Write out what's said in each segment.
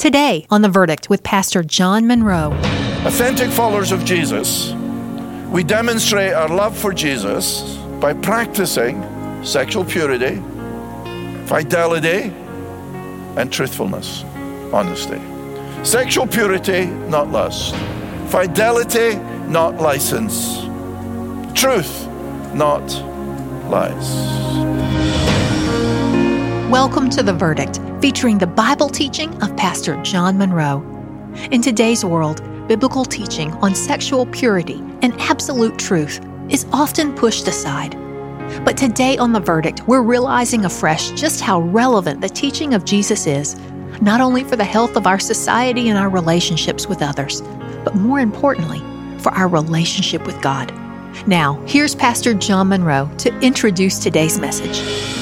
Today on The Verdict with Pastor John Munro. Authentic followers of Jesus, we demonstrate our love for Jesus by practicing sexual purity, fidelity, and truthfulness, honesty. Sexual purity, not lust. Fidelity, not license. Truth, not lies. Welcome to The Verdict, featuring the Bible teaching of Pastor John Munro. In today's world, biblical teaching on sexual purity and absolute truth is often pushed aside. But today on The Verdict, we're realizing afresh just how relevant the teaching of Jesus is, not only for the health of our society and our relationships with others, but more importantly, for our relationship with God. Now, here's Pastor John Munro to introduce today's message.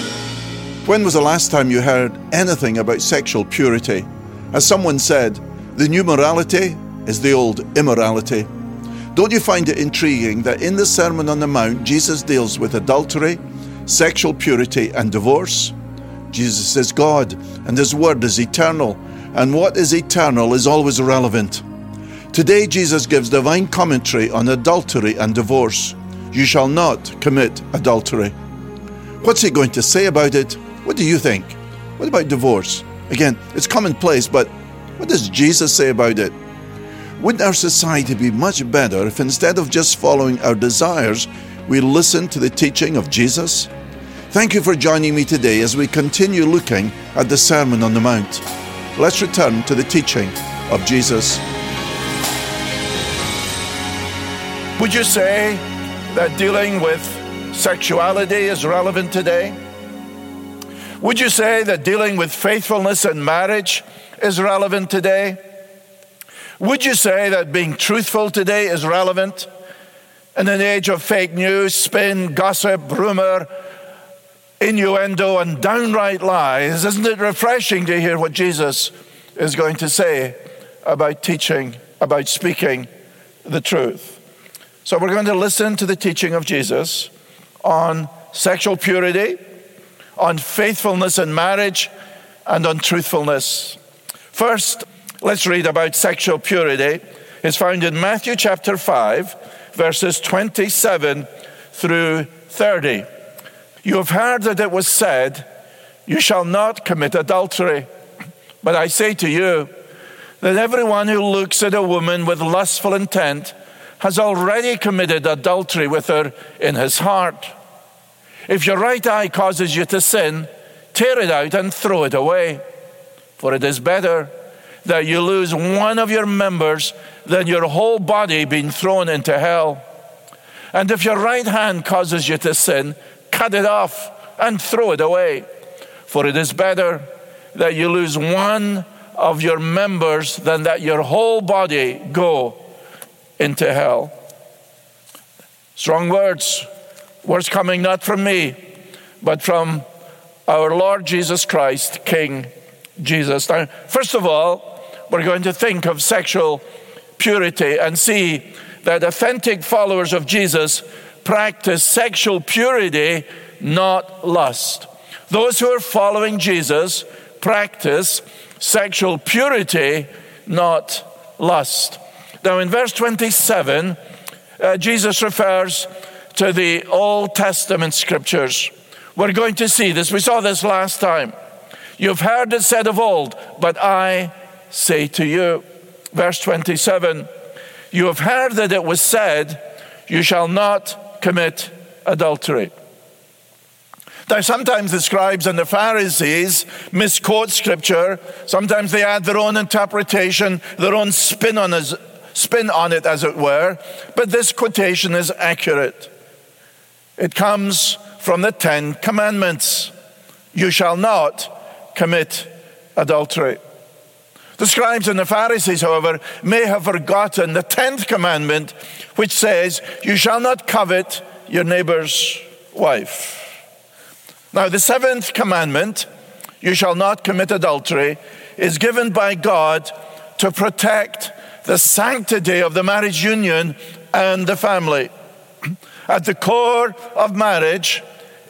When was the last time you heard anything about sexual purity? As someone said, the new morality is the old immorality. Don't you find it intriguing that in the Sermon on the Mount, Jesus deals with adultery, sexual purity, and divorce? Jesus is God, and His Word is eternal, and what is eternal is always relevant. Today, Jesus gives divine commentary on adultery and divorce. You shall not commit adultery. What's he going to say about it? What do you think? What about divorce? Again, it's commonplace, but what does Jesus say about it? Wouldn't our society be much better if instead of just following our desires, we listen to the teaching of Jesus? Thank you for joining me today as we continue looking at the Sermon on the Mount. Let's return to the teaching of Jesus. Would you say that dealing with sexuality is relevant today? Would you say that dealing with faithfulness in marriage is relevant today? Would you say that being truthful today is relevant? In an age of fake news, spin, gossip, rumor, innuendo, and downright lies, isn't it refreshing to hear what Jesus is going to say about teaching, about speaking the truth? So, we're going to listen to the teaching of Jesus on sexual purity on faithfulness in marriage and on truthfulness. First, let's read about sexual purity. It's found in Matthew chapter 5, verses 27 through 30. You have heard that it was said, You shall not commit adultery. But I say to you that everyone who looks at a woman with lustful intent has already committed adultery with her in his heart. If your right eye causes you to sin, tear it out and throw it away. For it is better that you lose one of your members than your whole body being thrown into hell. And if your right hand causes you to sin, cut it off and throw it away. For it is better that you lose one of your members than that your whole body go into hell. Strong words words coming not from me, but from our Lord Jesus Christ, King Jesus. Now, first of all, we're going to think of sexual purity and see that authentic followers of Jesus practice sexual purity, not lust. Those who are following Jesus practice sexual purity, not lust. Now, in verse 27, uh, Jesus refers to the Old Testament scriptures. We're going to see this. We saw this last time. You've heard it said of old, but I say to you. Verse 27 You have heard that it was said, You shall not commit adultery. Now, sometimes the scribes and the Pharisees misquote scripture. Sometimes they add their own interpretation, their own spin on, it, spin on it, as it were. But this quotation is accurate. It comes from the Ten Commandments. You shall not commit adultery. The scribes and the Pharisees, however, may have forgotten the tenth commandment, which says, You shall not covet your neighbor's wife. Now, the seventh commandment, You shall not commit adultery, is given by God to protect the sanctity of the marriage union and the family. At the core of marriage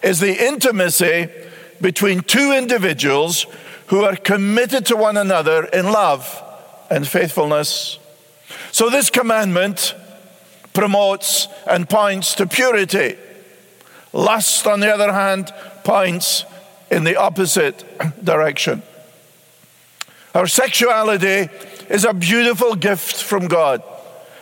is the intimacy between two individuals who are committed to one another in love and faithfulness. So, this commandment promotes and points to purity. Lust, on the other hand, points in the opposite direction. Our sexuality is a beautiful gift from God.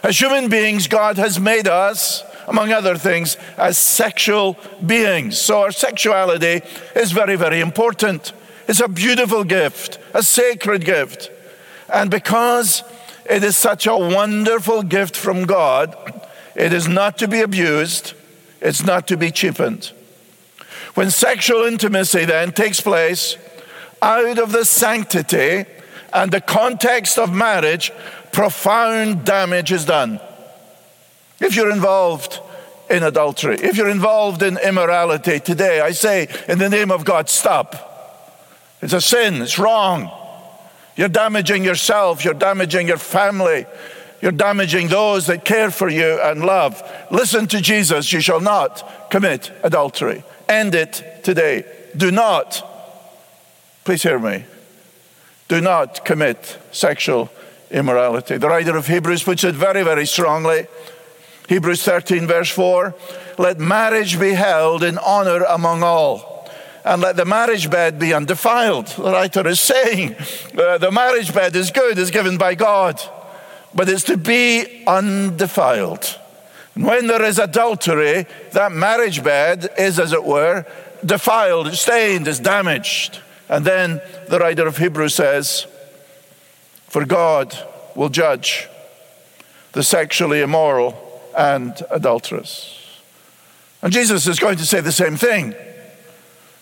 As human beings, God has made us, among other things, as sexual beings. So our sexuality is very, very important. It's a beautiful gift, a sacred gift. And because it is such a wonderful gift from God, it is not to be abused, it's not to be cheapened. When sexual intimacy then takes place out of the sanctity and the context of marriage, profound damage is done. If you're involved in adultery, if you're involved in immorality today, I say, in the name of God, stop. It's a sin, it's wrong. You're damaging yourself, you're damaging your family, you're damaging those that care for you and love. Listen to Jesus. You shall not commit adultery. End it today. Do not, please hear me, do not commit sexual immorality. The writer of Hebrews puts it very, very strongly. Hebrews 13, verse 4 Let marriage be held in honor among all, and let the marriage bed be undefiled. The writer is saying uh, the marriage bed is good, is given by God but it's to be undefiled. And when there is adultery, that marriage bed is, as it were, defiled, stained, is damaged. And then the writer of Hebrews says, For God will judge the sexually immoral and adulterous. And Jesus is going to say the same thing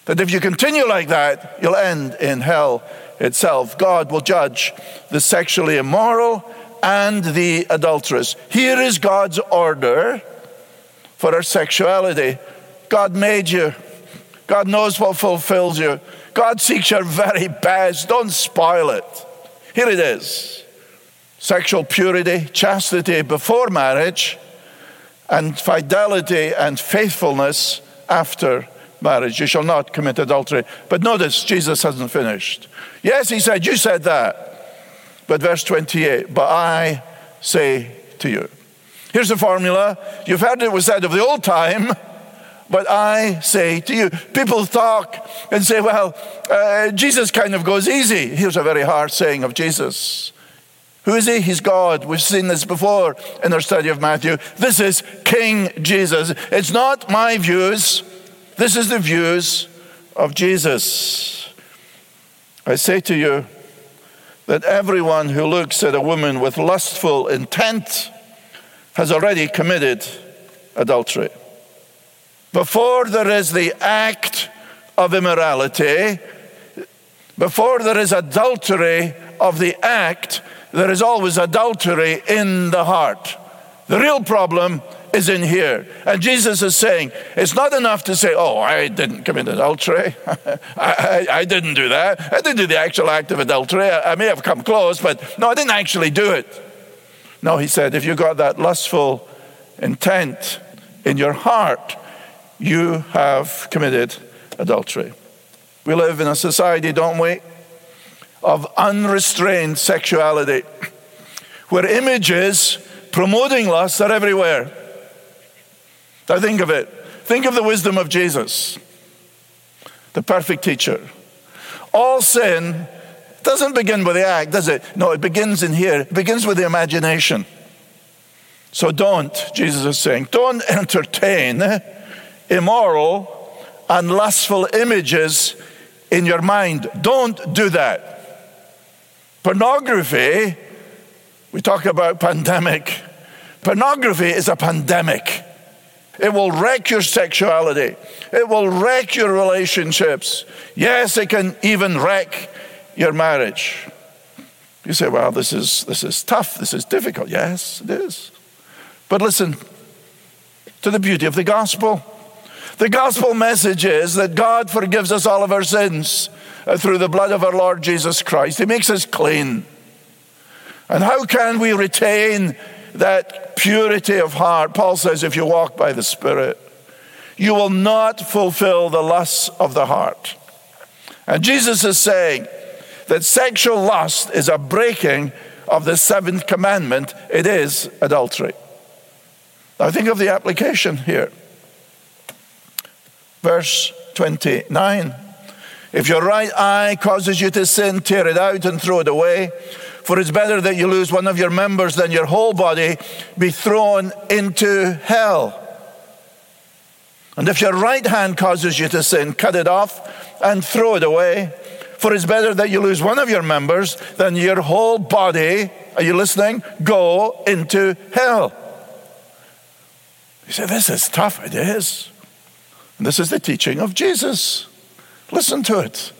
that if you continue like that, you'll end in hell itself. God will judge the sexually immoral and the adulteress. Here is God's order for our sexuality. God made you, God knows what fulfills you. God seeks your very best. Don't spoil it. Here it is sexual purity, chastity before marriage, and fidelity and faithfulness after marriage. You shall not commit adultery. But notice, Jesus hasn't finished. Yes, he said, You said that. But verse 28, but I say to you. Here's the formula. You've heard it was said of the old time, but I say to you. People talk and say, well, uh, Jesus kind of goes easy. Here's a very hard saying of Jesus. Who is he? He's God. We've seen this before in our study of Matthew. This is King Jesus. It's not my views, this is the views of Jesus. I say to you, that everyone who looks at a woman with lustful intent has already committed adultery. Before there is the act of immorality, before there is adultery of the act, there is always adultery in the heart. The real problem is in here. And Jesus is saying, it's not enough to say, oh, I didn't commit adultery. I, I, I, didn't do that. I didn't do the actual act of adultery. I, I may have come close, but no, I didn't actually do it. No, he said, if you got that lustful intent in your heart, you have committed adultery. We live in a society, don't we, of unrestrained sexuality, where images promoting lust are everywhere. Now think of it. Think of the wisdom of Jesus, the perfect teacher. All sin doesn't begin with the act, does it? No, it begins in here. It begins with the imagination. So don't, Jesus is saying, don't entertain immoral and lustful images in your mind. Don't do that. Pornography, we talk about pandemic. Pornography is a pandemic. It will wreck your sexuality. It will wreck your relationships. Yes, it can even wreck your marriage. You say, well, this is, this is tough. This is difficult. Yes, it is. But listen to the beauty of the gospel. The gospel message is that God forgives us all of our sins Uh, through the blood of our Lord Jesus Christ. He makes us clean. And how can we retain that purity of heart. Paul says, if you walk by the Spirit, you will not fulfill the lusts of the heart. And Jesus is saying, that sexual lust is a breaking of the seventh commandment, it is adultery. Now think of the application here. Verse 29. If your right eye causes you to sin, tear it out and throw it away. For it's better that you lose one of your members than your whole body be thrown into hell. And if your right hand causes you to sin, cut it off and throw it away. For it's better that you lose one of your members than your whole body, are you listening? Go into hell. You say, This is tough. It is. And this is the teaching of Jesus. Listen to it.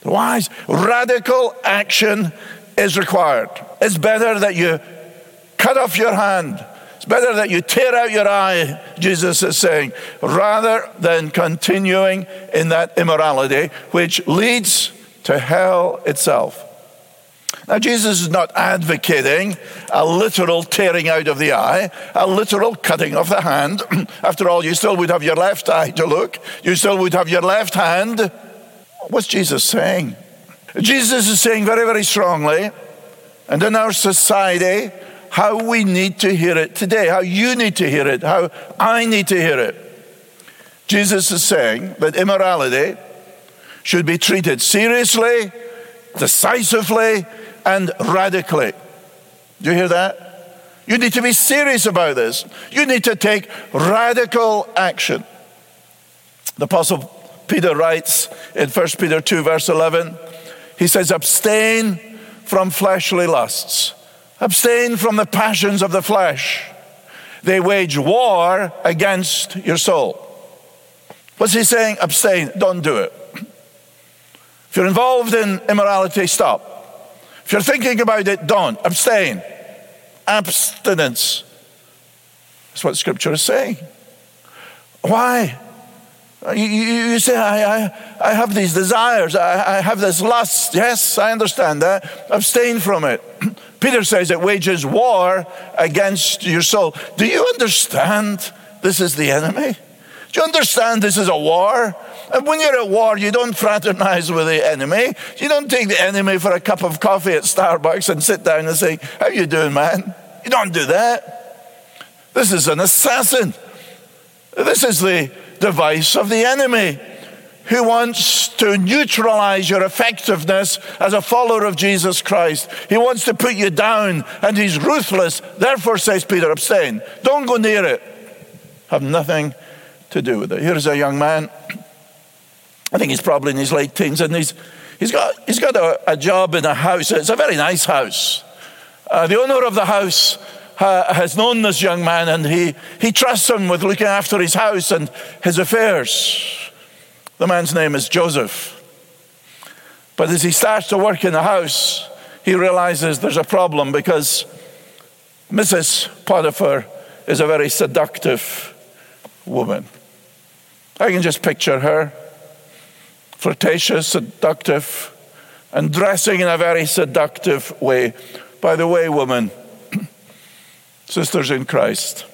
The wise, radical action is required. It's better that you cut off your hand. It's better that you tear out your eye, Jesus is saying, rather than continuing in that immorality, which leads to hell itself. Now, Jesus is not advocating a literal tearing out of the eye, a literal cutting of the hand. After all, you still would have your left eye to look, you still would have your left hand. What's Jesus saying? Jesus is saying very, very strongly, and in our society, how we need to hear it today, how you need to hear it, how I need to hear it. Jesus is saying that immorality should be treated seriously, decisively, and radically. Do you hear that? You need to be serious about this. You need to take radical action. The Apostle Peter writes in 1 Peter 2, verse 11, he says, Abstain from fleshly lusts, abstain from the passions of the flesh. They wage war against your soul. What's he saying? Abstain, don't do it. If you're involved in immorality, stop. If you're thinking about it, don't. Abstain. Abstinence. That's what Scripture is saying. Why? Uh, you, you, you say, I, I, I, have these desires, I, I have this lust. Yes, I understand that. Abstain from it. Peter says it wages war against your soul. Do you understand this is the enemy? Do you understand this is a war? And when you're at war, you don't fraternize with the enemy. You don't take the enemy for a cup of coffee at Starbucks and sit down and say, How you doing, man? You don't do that. This is an assassin. This is the device of the enemy who wants to neutralize your effectiveness as a follower of Jesus Christ. He wants to put you down and he's ruthless. Therefore, says Peter, abstain. Don't go near it. Have nothing to do with it. Here's a young man I think he's probably in his late teens, and he's, he's got, he's got a, a job in a house. It's a very nice house. Uh, the owner of the house uh, has known this young man, and he, he trusts him with looking after his house and his affairs. The man's name is Joseph. But as he starts to work in the house, he realizes there's a problem because Mrs. Potiphar is a very seductive woman. I can just picture her flirtatious, seductive, and dressing in a very seductive way. By the way, woman, sisters in Christ,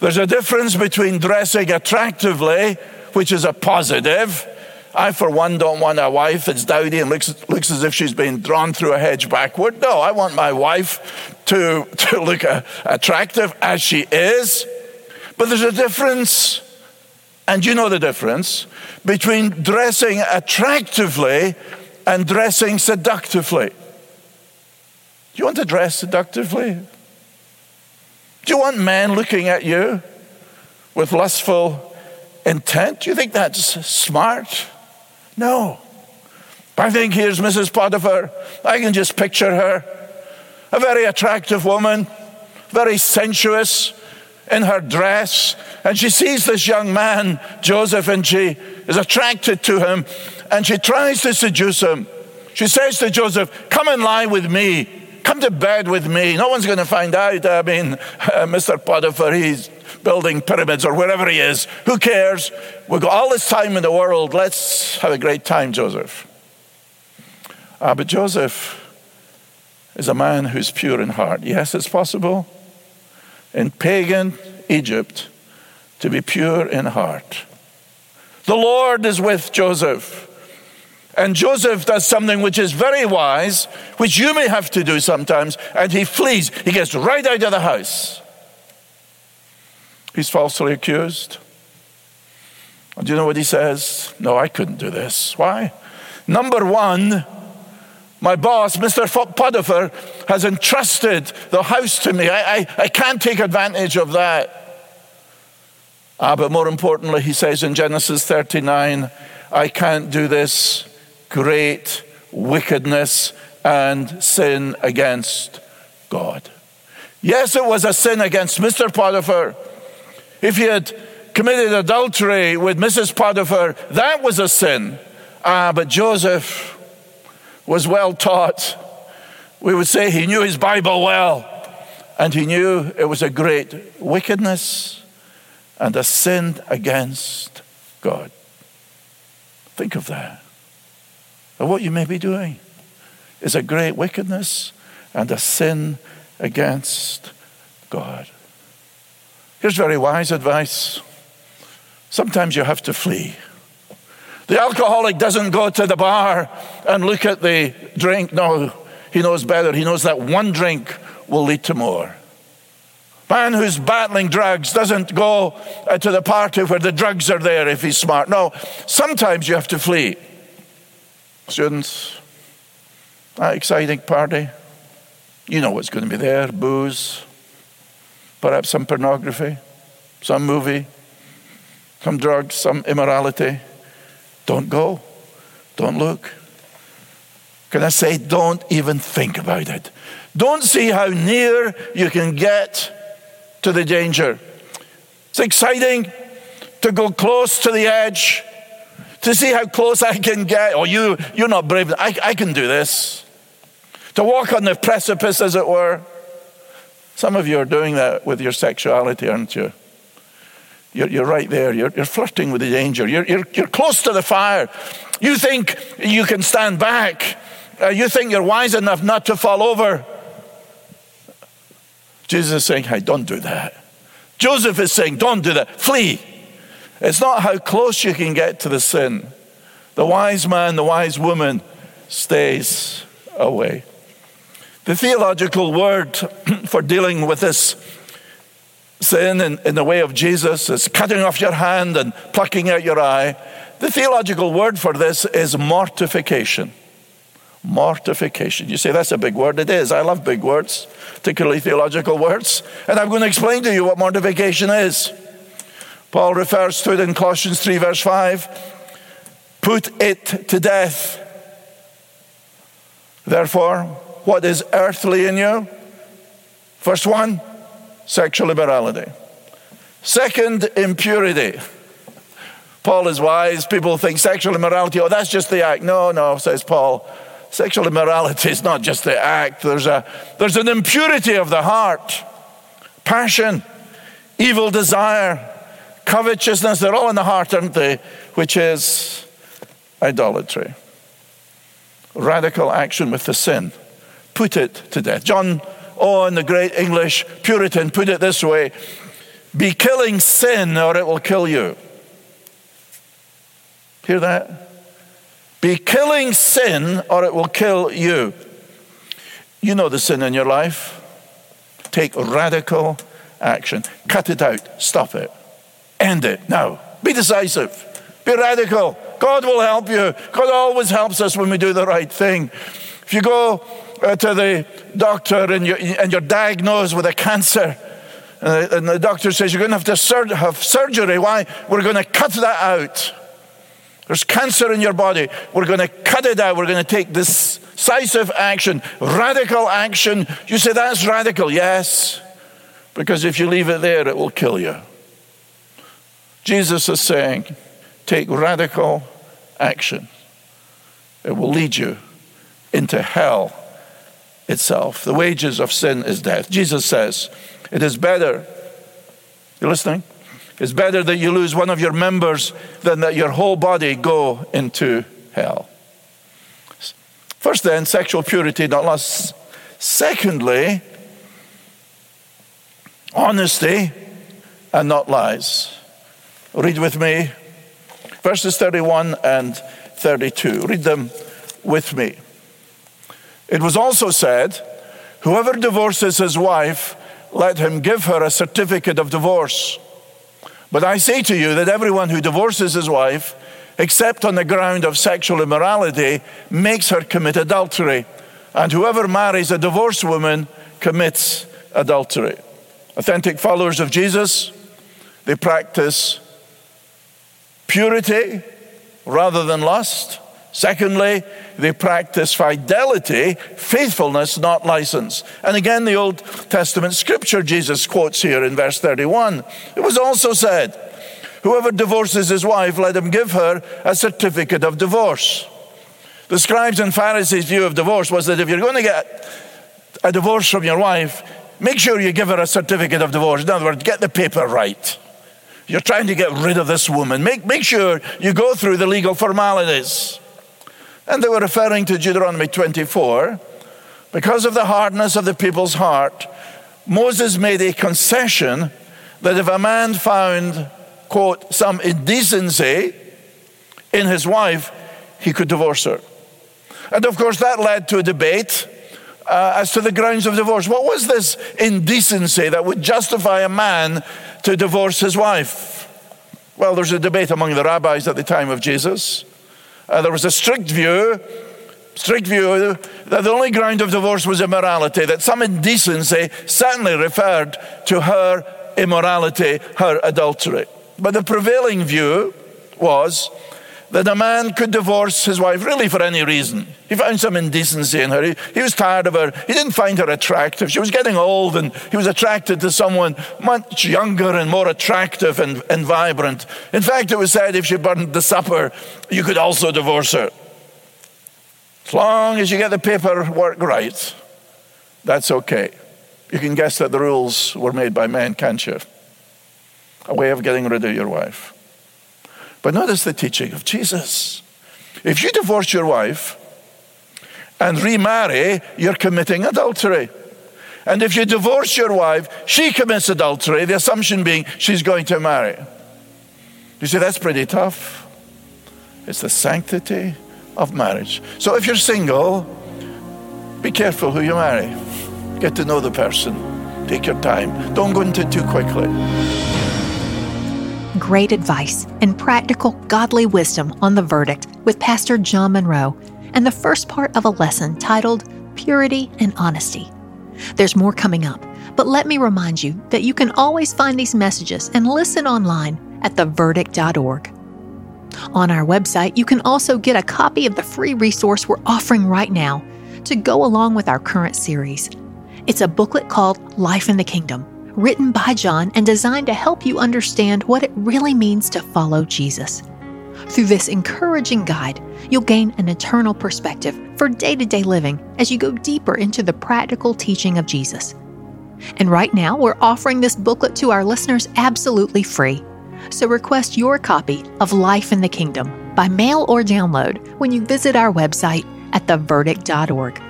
there's a difference between dressing attractively, which is a positive. I, for one, don't want a wife that's dowdy and looks, looks as if she's been drawn through a hedge backward. No, I want my wife to, to look uh, attractive as she is. But there's a difference and you know the difference between dressing attractively and dressing seductively. Do you want to dress seductively? Do you want men looking at you with lustful intent? Do you think that's smart? No. I think here's Mrs. Potiphar. I can just picture her. A very attractive woman, very sensuous, in her dress. And she sees this young man, Joseph, and she is attracted to him and she tries to seduce him. She says to Joseph, Come and lie with me. Come to bed with me. No one's going to find out. I mean, uh, Mr. Potiphar, he's building pyramids or wherever he is. Who cares? We've got all this time in the world. Let's have a great time, Joseph. Ah, but Joseph is a man who's pure in heart. Yes, it's possible in pagan Egypt to be pure in heart. The Lord is with Joseph. And Joseph does something which is very wise, which you may have to do sometimes, and he flees. He gets right out of the house. He's falsely accused. And do you know what he says? No, I couldn't do this. Why? Number one, my boss, Mr. Potiphar, has entrusted the house to me. I, I, I can't take advantage of that. Ah, but more importantly, he says in Genesis 39, I can't do this great wickedness and sin against God. Yes, it was a sin against Mr. Potiphar. If he had committed adultery with Mrs. Potiphar, that was a sin. Ah, but Joseph was well taught. We would say he knew his Bible well, and he knew it was a great wickedness and a sin against God. Think of that. And what you may be doing is a great wickedness and a sin against God. Here's very wise advice. Sometimes you have to flee. The alcoholic doesn't go to the bar and look at the drink. No, he knows better. He knows that one drink will lead to more. Man who's battling drugs doesn't go to the party where the drugs are there if he's smart. No, sometimes you have to flee. Students, that ah, exciting party, you know what's going to be there booze, perhaps some pornography, some movie, some drugs, some immorality. Don't go. Don't look. Can I say, don't even think about it? Don't see how near you can get to the danger. It's exciting to go close to the edge, to see how close I can get. Oh, you, you're not brave. I, I can do this. To walk on the precipice, as it were. Some of you are doing that with your sexuality, aren't you? You're, you're right there. You're, you're, flirting with the danger. You're, you're, you're, close to the fire. You think you can stand back. Uh, you think you're wise enough not to fall over. Jesus is saying, Hey, don't do that. Joseph is saying, Don't do that. Flee. It's not how close you can get to the sin. The wise man, the wise woman stays away. The theological word for dealing with this sin in, in the way of Jesus is cutting off your hand and plucking out your eye. The theological word for this is mortification. Mortification. You say that's a big word. It is. I love big words, particularly theological words. And I'm going to explain to you what mortification is. Paul refers to it in Colossians 3, verse 5. Put it to death. Therefore, what is earthly in you? First one, sexual immorality. Second, impurity. Paul is wise. People think sexual immorality, oh, that's just the act. No, no, says Paul. Sexual immorality is not just the act, there's, a, there's an impurity of the heart, passion, evil desire, covetousness. They're all in the heart, aren't they? Which is idolatry. Radical action with the sin. Put it to death. John Owen, the great English Puritan, put it this way Be killing sin or it will kill you. Hear that? Be killing sin or it will kill you. You know the sin in your life. Take radical action. Cut it out. Stop it. End it. Now. Be decisive. Be radical. God will help you. God always helps us when we do the right thing. If you go uh, to the doctor and you're, and you're diagnosed with a cancer. Uh, and the doctor says, You're going to have to sur- have surgery. Why? We're going to cut that out. There's cancer in your body. We're going to cut it out. We're going to take decisive action, radical action. You say, That's radical. Yes. Because if you leave it there, it will kill you. Jesus is saying, Take radical action. It will lead you into hell itself. The wages of sin is death. Jesus says, It is better, you're listening? It's better that you lose one of your members than that your whole body go into hell. First, then, sexual purity, not lost. Secondly, honesty and not lies. Read with me verses 31 and 32. Read them with me. It was also said, Whoever divorces his wife, let him give her a certificate of divorce. But I say to you that everyone who divorces his wife, except on the ground of sexual immorality, makes her commit adultery. And whoever marries a divorced woman commits adultery. Authentic followers of Jesus, they practice purity rather than lust. Secondly, they practice fidelity, faithfulness, not license. And again, the Old Testament scripture Jesus quotes here in verse 31. It was also said, Whoever divorces his wife, let him give her a certificate of divorce. The scribes and Pharisees' view of divorce was that if you're going to get a divorce from your wife, make sure you give her a certificate of divorce. In other words, get the paper right. You're trying to get rid of this woman. Make, make sure you go through the legal formalities. And they were referring to Deuteronomy 24. Because of the hardness of the people's heart, Moses made a concession that if a man found, quote, some indecency in his wife, he could divorce her. And of course, that led to a debate uh, as to the grounds of divorce. What was this indecency that would justify a man to divorce his wife? Well, there's a debate among the rabbis at the time of Jesus. Uh, there was a strict view, strict view that the only ground of divorce was immorality, that some indecency certainly referred to her immorality, her adultery. But the prevailing view was that a man could divorce his wife really for any reason. He found some indecency in her. He, he, was tired of her. He didn't find her attractive. She was getting old and he was attracted to someone much younger and more attractive and, and vibrant. In fact, it was said if she burned the supper, you could also divorce her. As long as you get the paperwork right, that's okay. You can guess that the rules were made by men, can't you? A way of getting rid of your wife. But notice the teaching of Jesus. If you divorce your wife and remarry, you're committing adultery. And if you divorce your wife, she commits adultery, the assumption being she's going to marry. You see, that's pretty tough. It's the sanctity of marriage. So if you're single, be careful who you marry. Get to know the person. Take your time. Don't go into it too quickly great advice and practical godly wisdom on the verdict with Pastor John Munro and the first part of a lesson titled Purity and Honesty. There's more coming up, but let me remind you that you can always find these messages and listen online at theverdict.org. On our website, you can also get a copy of the free resource we're offering right now to go along with our current series. It's a booklet called Life in the Kingdom written by John and designed to help you understand what it really means to follow Jesus. Through this encouraging guide, you'll gain an eternal perspective for day to day living as you go deeper into the practical teaching of Jesus. And right now, we're offering this booklet to our listeners absolutely free. So request your copy of Life in the Kingdom by mail or download when you visit our website at theverdict.org.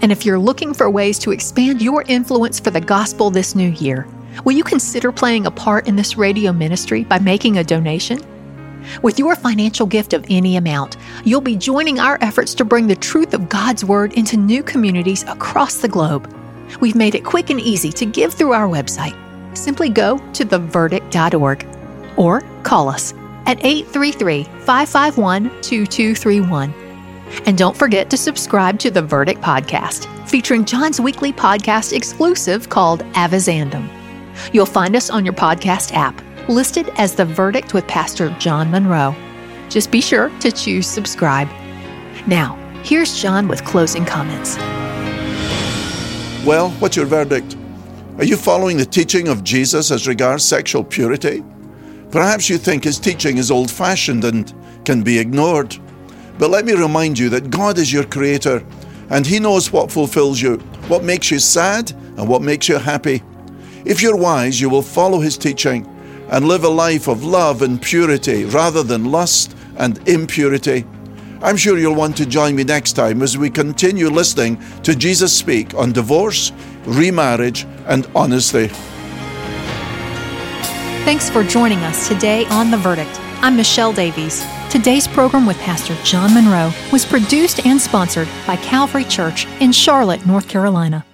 And if you're looking for ways to expand your influence for the gospel this new year, will you consider playing a part in this radio ministry by making a donation? With your financial gift of any amount, you'll be joining our efforts to bring the truth of God's Word into new communities across the globe. We've made it quick and easy to give through our website. Simply go to theverdict.org or call us at 833 551 2231 and don't forget to subscribe to the Verdict Podcast, featuring John's weekly podcast exclusive called Avizandum. You'll find us on your podcast app, listed as The Verdict with Pastor John Munro. Just be sure to choose subscribe. Now, here's John with closing comments. Well, what's your verdict? Are you following the teaching of Jesus as regards sexual purity? Perhaps you think his teaching is old fashioned and can be ignored. But let me remind you that God is your creator and He knows what fulfills you, what makes you sad, and what makes you happy. If you're wise, you will follow His teaching and live a life of love and purity rather than lust and impurity. I'm sure you'll want to join me next time as we continue listening to Jesus speak on divorce, remarriage, and honesty. Thanks for joining us today on The Verdict. I'm Michelle Davies. Today's program with Pastor John Munro was produced and sponsored by Calvary Church in Charlotte, North Carolina.